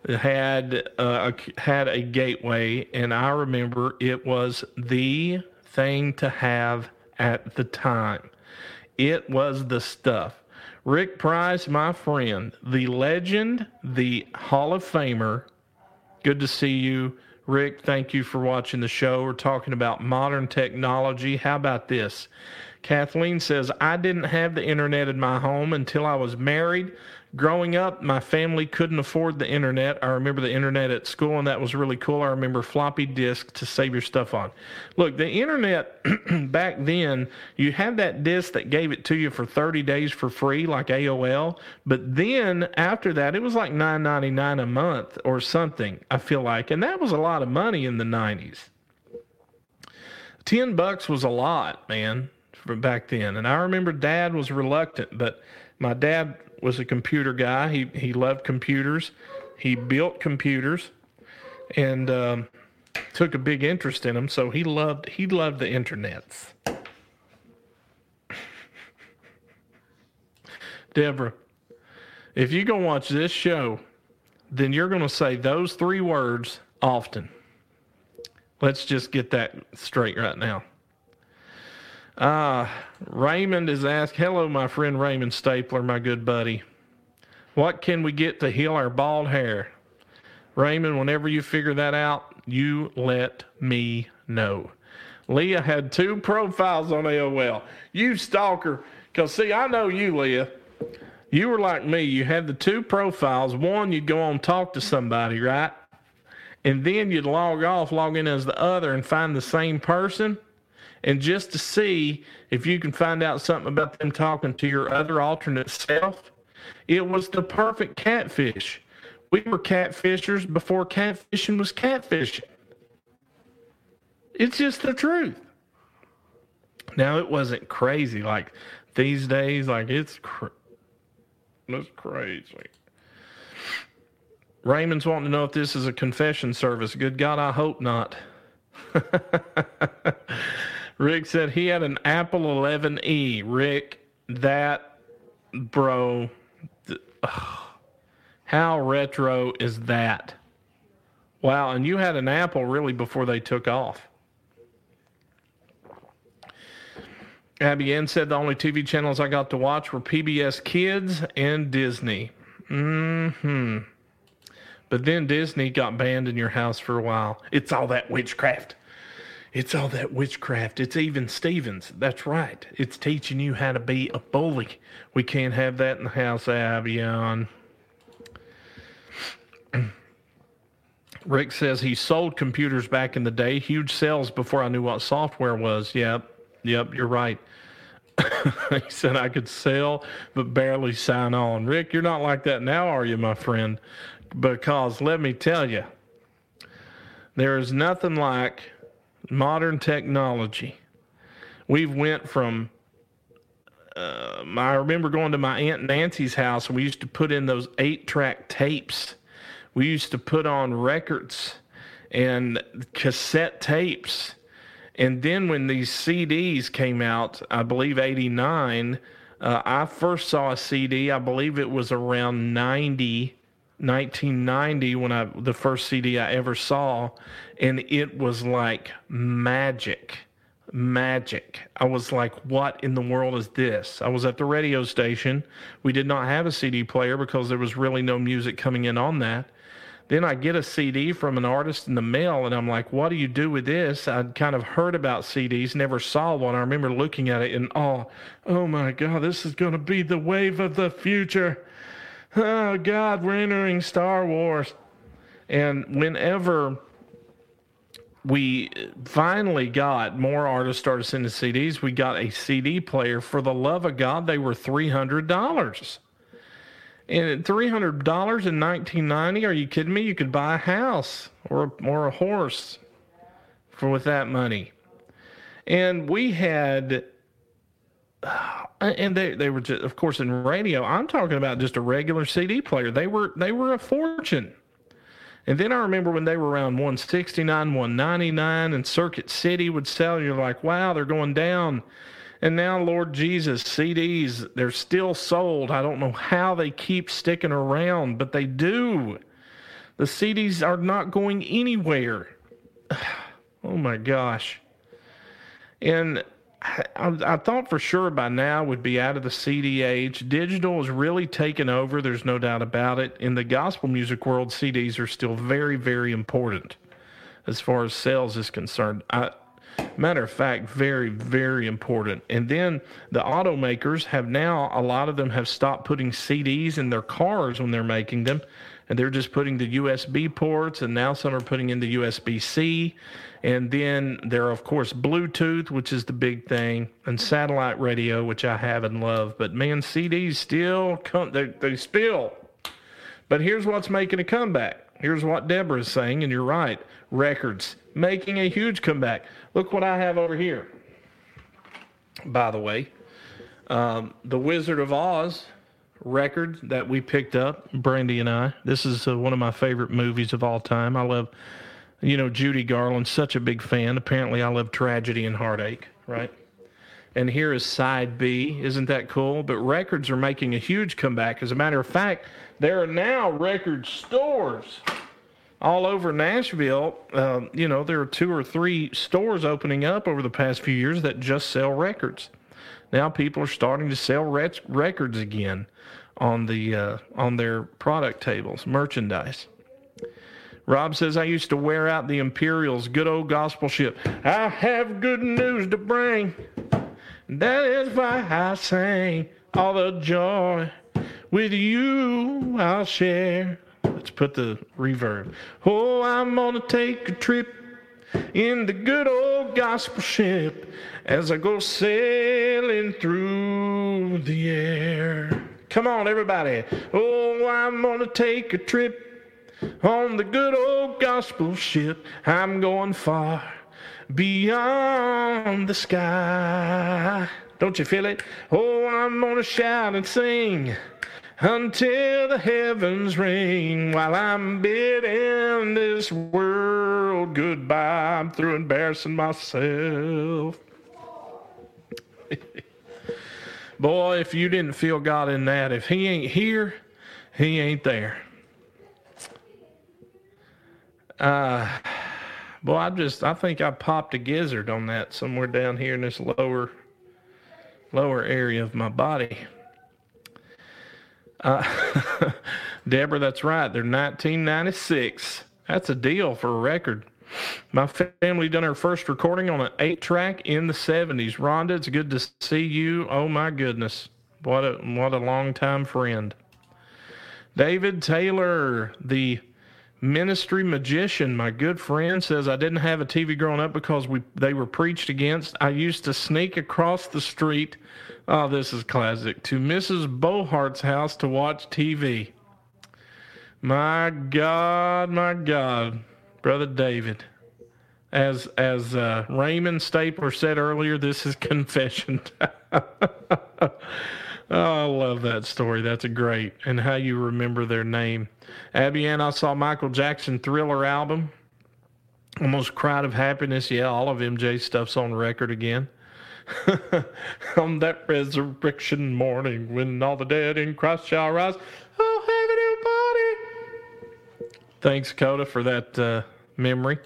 had uh, had a Gateway, and I remember it was the thing to have at the time. It was the stuff. Rick Price, my friend, the legend, the Hall of Famer. Good to see you. Rick, thank you for watching the show. We're talking about modern technology. How about this? Kathleen says, I didn't have the internet in my home until I was married. Growing up, my family couldn't afford the internet. I remember the internet at school, and that was really cool. I remember floppy disk to save your stuff on. Look, the internet back then, you had that disk that gave it to you for 30 days for free, like AOL. But then after that, it was like $9.99 a month or something, I feel like. And that was a lot of money in the 90s. 10 bucks was a lot, man, from back then. And I remember dad was reluctant, but my dad was a computer guy. He he loved computers. He built computers, and um, took a big interest in them. So he loved he loved the internets. Deborah, if you go watch this show, then you're going to say those three words often. Let's just get that straight right now. Ah, Raymond is asked, Hello, my friend Raymond Stapler, my good buddy. What can we get to heal our bald hair? Raymond, whenever you figure that out, you let me know. Leah had two profiles on AOL. You stalker. Because, see, I know you, Leah. You were like me. You had the two profiles. One, you'd go on talk to somebody, right? And then you'd log off, log in as the other, and find the same person and just to see if you can find out something about them talking to your other alternate self. It was the perfect catfish. We were catfishers before catfishing was catfishing. It's just the truth. Now it wasn't crazy like these days. Like it's cr- it's crazy. Raymond's wanting to know if this is a confession service. Good God, I hope not. Rick said he had an Apple 11e. Rick, that, bro, th- how retro is that? Wow, and you had an Apple really before they took off. Abby Ann said the only TV channels I got to watch were PBS Kids and Disney. Hmm. But then Disney got banned in your house for a while. It's all that witchcraft. It's all that witchcraft. It's even Stevens. That's right. It's teaching you how to be a bully. We can't have that in the house, Abby Ann. Rick says he sold computers back in the day, huge sales before I knew what software was. Yep, yep, you're right. he said I could sell but barely sign on. Rick, you're not like that now, are you, my friend? Because let me tell you, there is nothing like modern technology. We've went from uh, I remember going to my aunt Nancy's house and we used to put in those eight track tapes. We used to put on records and cassette tapes. And then when these CDs came out, I believe 89, uh, I first saw a CD, I believe it was around 90 1990 when I the first CD I ever saw, and it was like magic, magic. I was like, "What in the world is this?" I was at the radio station. We did not have a CD player because there was really no music coming in on that. Then I get a CD from an artist in the mail, and I'm like, "What do you do with this?" I'd kind of heard about CDs, never saw one. I remember looking at it and oh, oh my God, this is going to be the wave of the future oh God, we're entering Star Wars. And whenever we finally got more artists started sending CDs, we got a CD player. For the love of God, they were three hundred dollars. And three hundred dollars in nineteen ninety? Are you kidding me? You could buy a house or or a horse for with that money. And we had Uh, and they they were just, of course in radio. I'm talking about just a regular CD player. They were they were a fortune, And then I remember when they were around 169, 199, and Circuit City would sell. You're like, wow, they're going down. And now, Lord Jesus, CDs, they're still sold. I don't know how they keep sticking around, but they do. The CDs are not going anywhere. Oh my gosh. And I, I, thought for sure by now would be out of the CD age. Digital has really taken over. There's no doubt about it. In the gospel music world, CDs are still very, very important as far as sales is concerned. I, matter of fact, very, very important. And then the automakers have now, a lot of them have stopped putting CDs in their cars when they're making them. And they're just putting the USB ports, and now some are putting in the USB C and then there are, of course, Bluetooth, which is the big thing, and satellite radio, which I have and love. But man, CDs still come, they, they still. But here's what's making a comeback. Here's what Deborah is saying, and you're right. Records making a huge comeback. Look what I have over here. By the way, um, The Wizard of Oz record that we picked up, Brandy and I. This is uh, one of my favorite movies of all time. I love you know, Judy Garland, such a big fan. Apparently, I love tragedy and heartache, right? And here is side B. Isn't that cool? But records are making a huge comeback. As a matter of fact, there are now record stores all over Nashville. Um, you know, there are two or three stores opening up over the past few years that just sell records. Now people are starting to sell records again on the uh, on their product tables, merchandise. Rob says, I used to wear out the Imperial's good old gospel ship. I have good news to bring. That is why I sing all the joy with you I'll share. Let's put the reverb. Oh, I'm gonna take a trip in the good old gospel ship as I go sailing through the air. Come on, everybody. Oh, I'm gonna take a trip on the good old gospel ship. I'm going far beyond the sky. Don't you feel it? Oh, I'm gonna shout and sing until the heavens ring while I'm bidding this world goodbye. I'm through embarrassing myself. Boy, if you didn't feel God in that, if He ain't here, He ain't there. Uh, boy, I just I think I popped a gizzard on that somewhere down here in this lower lower area of my body. Uh, Deborah, that's right. They're 1996. That's a deal for a record. My family done our first recording on an eight track in the 70s. Rhonda, it's good to see you. Oh my goodness. What a what a long time friend. David Taylor, the ministry magician, my good friend, says I didn't have a TV growing up because we they were preached against. I used to sneak across the street. Oh, this is classic. To Mrs. Bohart's house to watch TV. My God, my God, brother David. As as uh, Raymond Stapler said earlier, this is confession. oh, I love that story. That's a great and how you remember their name. Abby Ann, I saw Michael Jackson Thriller album. Almost cried of happiness. Yeah, all of MJ stuff's on record again. on that resurrection morning when all the dead in Christ shall rise. Oh, heaven and body. Thanks, Coda, for that uh, memory.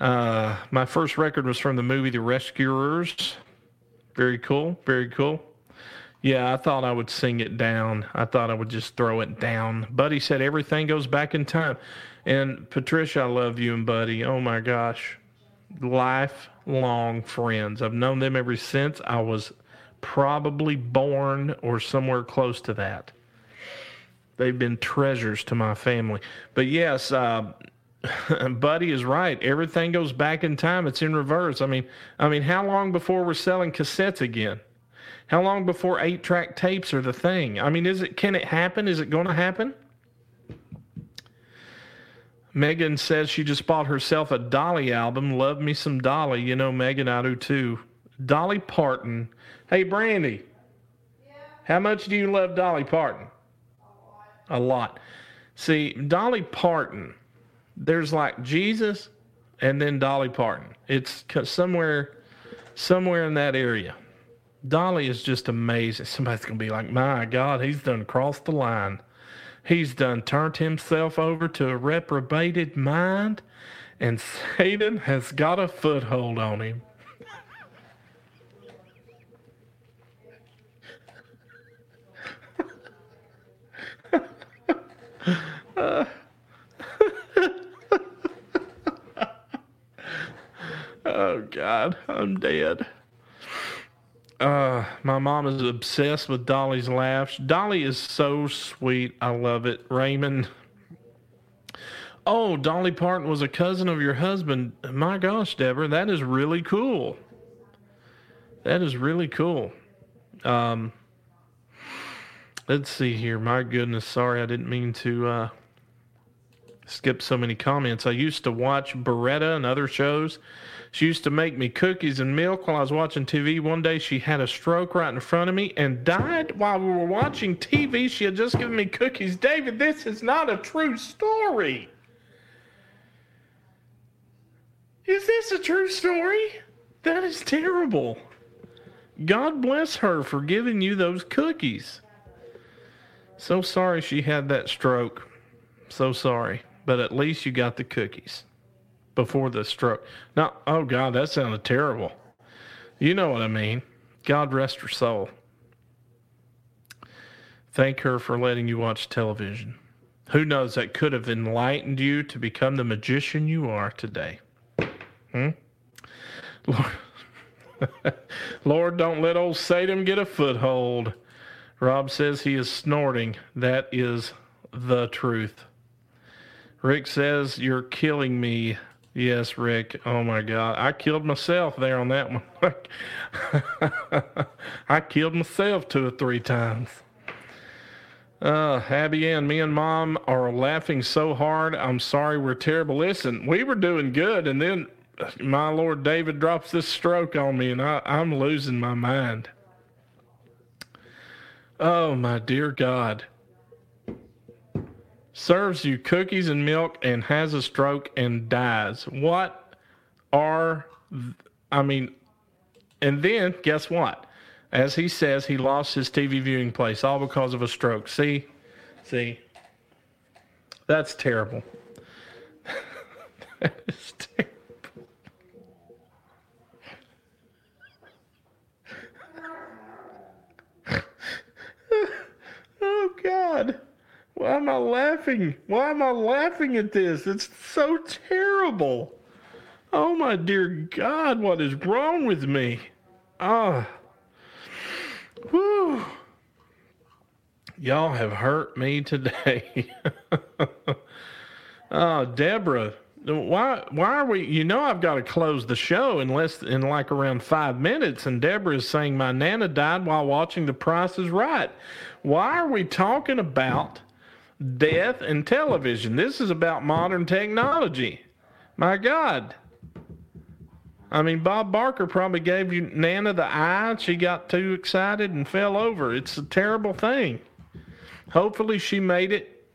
Uh, my first record was from the movie The Rescuers. Very cool. Very cool. Yeah, I thought I would sing it down. I thought I would just throw it down. Buddy said everything goes back in time. And Patricia, I love you and Buddy. Oh my gosh. Lifelong friends. I've known them ever since I was probably born or somewhere close to that. They've been treasures to my family. But yes, uh, Buddy is right. Everything goes back in time. It's in reverse. I mean, I mean, how long before we're selling cassettes again? How long before eight track tapes are the thing? I mean, is it can it happen? Is it going to happen? Megan says she just bought herself a Dolly album. Love me some Dolly. You know, Megan, I do too. Dolly Parton. Hey, Brandy. Yeah. How much do you love Dolly Parton? A lot. See, Dolly Parton, there's like Jesus and then Dolly Parton. It's somewhere, somewhere in that area. Dolly is just amazing. Somebody's gonna be like, "My God, he's done crossed the line. He's done turned himself over to a reprobated mind, and Satan has got a foothold on him." oh God, I'm dead. Uh, my mom is obsessed with Dolly's laughs. Dolly is so sweet. I love it. Raymond. Oh, Dolly Parton was a cousin of your husband. My gosh, Deborah, that is really cool. That is really cool. Um, let's see here. My goodness, sorry, I didn't mean to uh, skip so many comments. I used to watch Baretta and other shows she used to make me cookies and milk while I was watching TV. One day she had a stroke right in front of me and died while we were watching TV. She had just given me cookies. David, this is not a true story. Is this a true story? That is terrible. God bless her for giving you those cookies. So sorry she had that stroke. So sorry. But at least you got the cookies before the stroke. Now, oh God, that sounded terrible. You know what I mean. God rest her soul. Thank her for letting you watch television. Who knows, that could have enlightened you to become the magician you are today. Hmm? Lord, Lord, don't let old Satan get a foothold. Rob says he is snorting. That is the truth. Rick says, You're killing me. Yes, Rick. Oh my God. I killed myself there on that one. I killed myself two or three times. Uh, Abby Ann, me and mom are laughing so hard. I'm sorry we're terrible. Listen, we were doing good, and then my Lord David drops this stroke on me, and I, I'm losing my mind. Oh, my dear God serves you cookies and milk and has a stroke and dies. What are, I mean, and then guess what? As he says, he lost his TV viewing place all because of a stroke. See, see, that's terrible. that is terrible. oh, God. Why am I laughing? Why am I laughing at this? It's so terrible. Oh my dear God, what is wrong with me? Ah. Whew. Y'all have hurt me today. oh, Deborah, why why are we you know I've got to close the show in less in like around five minutes and Deborah is saying my nana died while watching the price is right. Why are we talking about death and television. This is about modern technology. My God. I mean, Bob Barker probably gave you Nana the eye. She got too excited and fell over. It's a terrible thing. Hopefully, she made it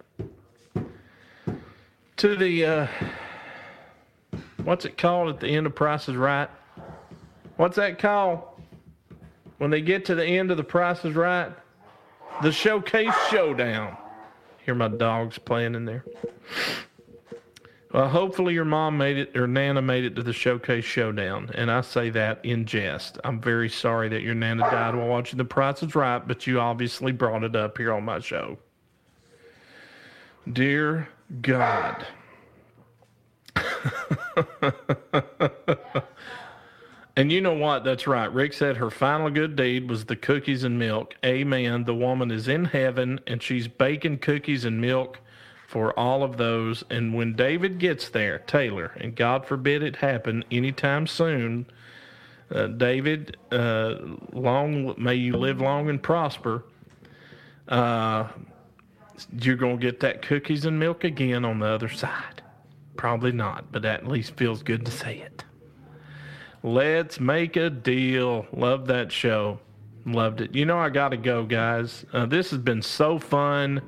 to the, uh, what's it called at the end of Price is Right? What's that called? When they get to the end of the Price is Right? The Showcase Showdown. Hear my dogs playing in there. Well, hopefully your mom made it or Nana made it to the showcase showdown, and I say that in jest. I'm very sorry that your Nana died while watching The Price is Right, but you obviously brought it up here on my show. Dear God. And you know what? That's right. Rick said her final good deed was the cookies and milk. Amen. The woman is in heaven and she's baking cookies and milk for all of those. And when David gets there, Taylor, and God forbid it happen anytime soon, uh, David, uh, long may you live long and prosper. Uh, you're going to get that cookies and milk again on the other side. Probably not, but that at least feels good to say it. Let's make a deal. Love that show. Loved it. You know, I got to go, guys. Uh, this has been so fun.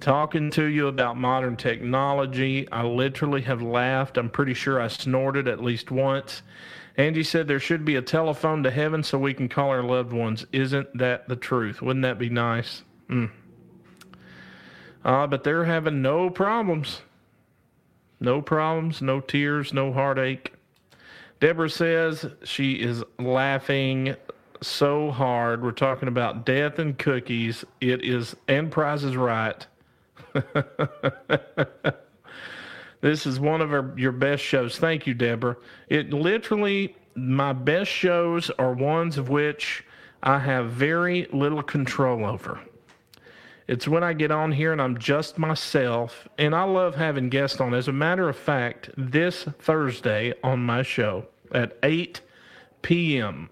talking to you about modern technology. I literally have laughed. I'm pretty sure I snorted at least once. Angie said there should be a telephone to heaven so we can call our loved ones. Isn't that the truth? Wouldn't that be nice? Mm. Uh, but they're having no problems. No problems, no tears, no heartache. Deborah says she is laughing so hard. We're talking about death and cookies. It is, and Price is Right. this is one of our, your best shows. Thank you, Deborah. It literally, my best shows are ones of which I have very little control over. It's when I get on here and I'm just myself, and I love having guests on. As a matter of fact, this Thursday on my show at 8 p.m.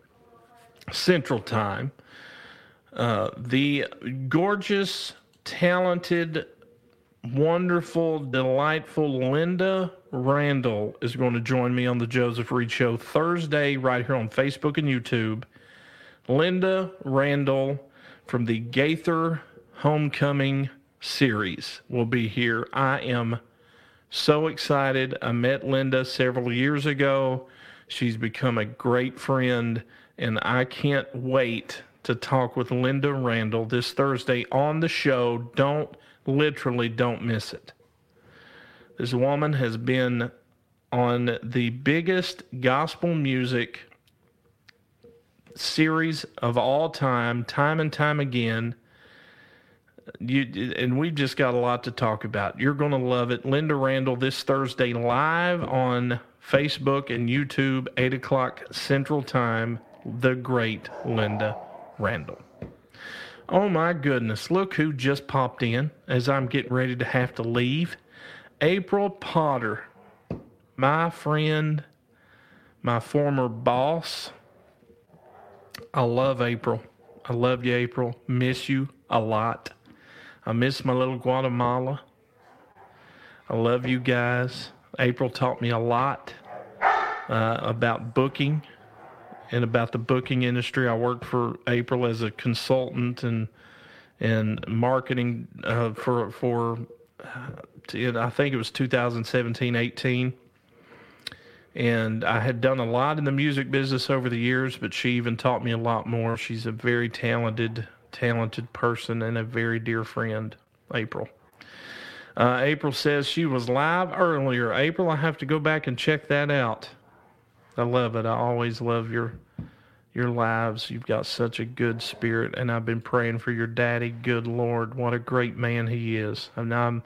Central Time, uh, the gorgeous, talented, wonderful, delightful Linda Randall is going to join me on the Joseph Reed Show Thursday, right here on Facebook and YouTube. Linda Randall from the Gaither Homecoming series will be here. I am so excited. I met Linda several years ago. She's become a great friend, and I can't wait to talk with Linda Randall this Thursday on the show. Don't literally don't miss it. This woman has been on the biggest gospel music series of all time, time and time again you and we've just got a lot to talk about. You're going to love it. Linda Randall this Thursday live on Facebook and YouTube, eight o'clock Central Time. The great Linda Randall. Oh my goodness! Look who just popped in as I'm getting ready to have to leave. April Potter, my friend, my former boss. I love April. I love you, April. Miss you a lot. I miss my little Guatemala. I love you guys. April taught me a lot uh, about booking and about the booking industry. I worked for April as a consultant and and marketing uh, for for uh, I think it was 2017 18 and I had done a lot in the music business over the years but she even taught me a lot more she's a very talented talented person and a very dear friend, April. Uh, April says she was live earlier. April, I have to go back and check that out. I love it. I always love your your lives. You've got such a good spirit, and I've been praying for your daddy. Good Lord, what a great man he is. And I'm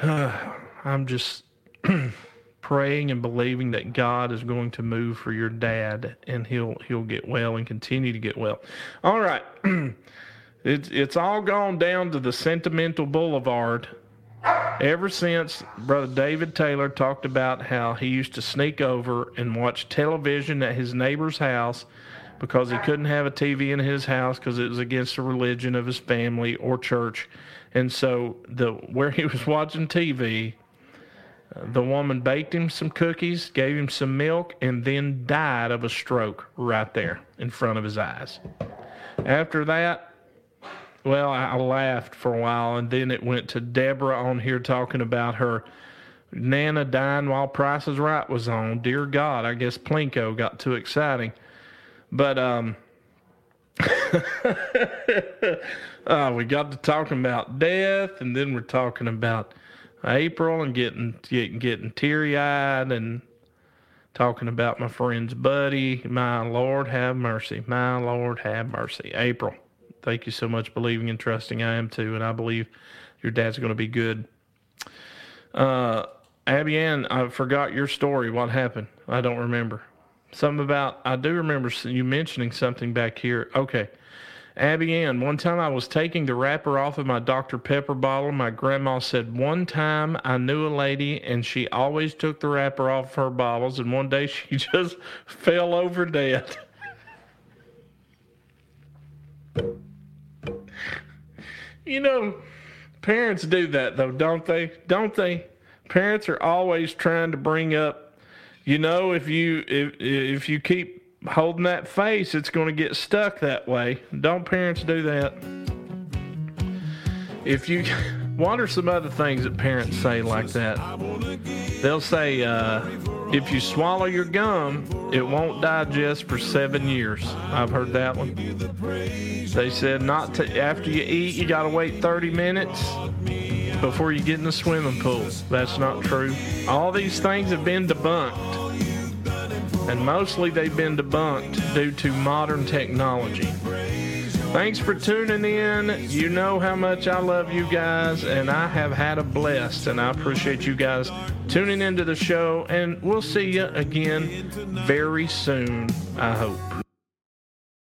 uh, I'm just praying and believing that God is going to move for your dad and he'll he'll get well and continue to get well. All right. it's it's all gone down to the sentimental boulevard ever since brother David Taylor talked about how he used to sneak over and watch television at his neighbor's house because he couldn't have a TV in his house because it was against the religion of his family or church. And so the where he was watching TV, the woman baked him some cookies, gave him some milk, and then died of a stroke right there in front of his eyes. After that, well, I laughed for a while, and then it went to Deborah on here talking about her Nana dying while Price is Right was on. Dear God, I guess Plinko got too exciting. But um, uh, we got to talking about death, and then we're talking about April and getting getting, getting teary eyed and talking about my friend's buddy. My Lord have mercy. My Lord have mercy. April, thank you so much believing and trusting. I am too, and I believe your dad's going to be good. Uh, Abby Ann, I forgot your story. What happened? I don't remember. Something about I do remember you mentioning something back here. Okay. Abby Ann, one time I was taking the wrapper off of my Dr. Pepper bottle. My grandma said one time I knew a lady and she always took the wrapper off her bottles, and one day she just fell over dead. you know, parents do that though, don't they? Don't they? Parents are always trying to bring up, you know, if you if if you keep holding that face, it's going to get stuck that way. Don't parents do that? if you, what are some other things that parents say like that? They'll say, uh, if you swallow your gum, it won't digest for seven years. I've heard that one. They said not to after you eat, you gotta wait 30 minutes before you get in the swimming pool. That's not true. All these things have been debunked. And mostly they've been debunked due to modern technology. Thanks for tuning in. You know how much I love you guys, and I have had a blast, and I appreciate you guys tuning into the show. And we'll see you again very soon, I hope.